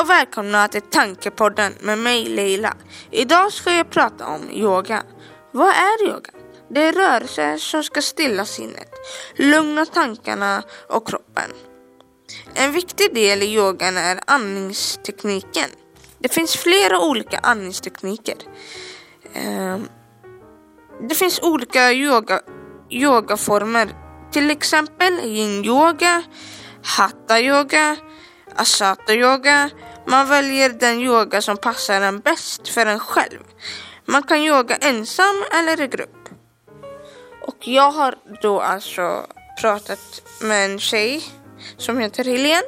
Och välkomna till Tankepodden med mig Leila. Idag ska jag prata om yoga. Vad är yoga? Det är rörelser som ska stilla sinnet, lugna tankarna och kroppen. En viktig del i yogan är andningstekniken. Det finns flera olika andningstekniker. Ehm, det finns olika yoga, yogaformer, till exempel yin-yoga, hatha-yoga, asata-yoga. Man väljer den yoga som passar en bäst för en själv. Man kan yoga ensam eller i grupp. Och jag har då alltså pratat med en tjej som heter Helene.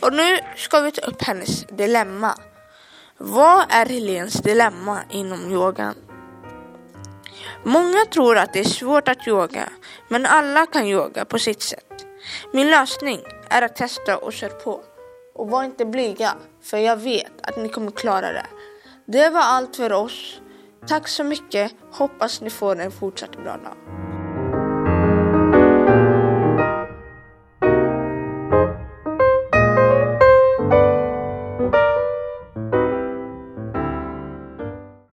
Och nu ska vi ta upp hennes dilemma. Vad är Helens dilemma inom yogan? Många tror att det är svårt att yoga, men alla kan yoga på sitt sätt. Min lösning är att testa och köra på. Och var inte blyga, för jag vet att ni kommer klara det. Det var allt för oss. Tack så mycket. Hoppas ni får en fortsatt bra dag.